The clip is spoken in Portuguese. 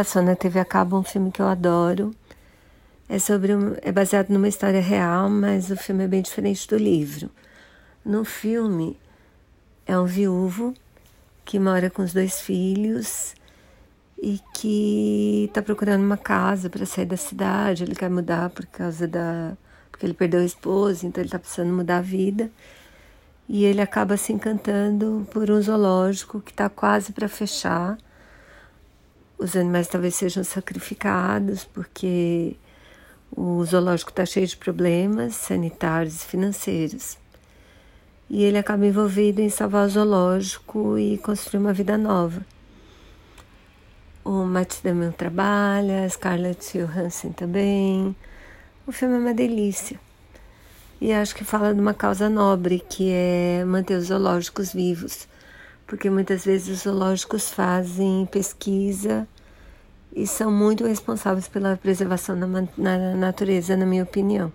passou na TV a cabo um filme que eu adoro. É sobre um, é baseado numa história real, mas o filme é bem diferente do livro. No filme é um viúvo que mora com os dois filhos e que está procurando uma casa para sair da cidade. Ele quer mudar por causa da porque ele perdeu a esposa, então ele está precisando mudar a vida. E ele acaba se encantando por um zoológico que está quase para fechar. Os animais talvez sejam sacrificados porque o zoológico está cheio de problemas sanitários e financeiros. E ele acaba envolvido em salvar o zoológico e construir uma vida nova. O Matt Damon trabalha, Scarlett Johansson também. O filme é uma delícia. E acho que fala de uma causa nobre, que é manter os zoológicos vivos. Porque muitas vezes os zoológicos fazem pesquisa e são muito responsáveis pela preservação da natureza, na minha opinião.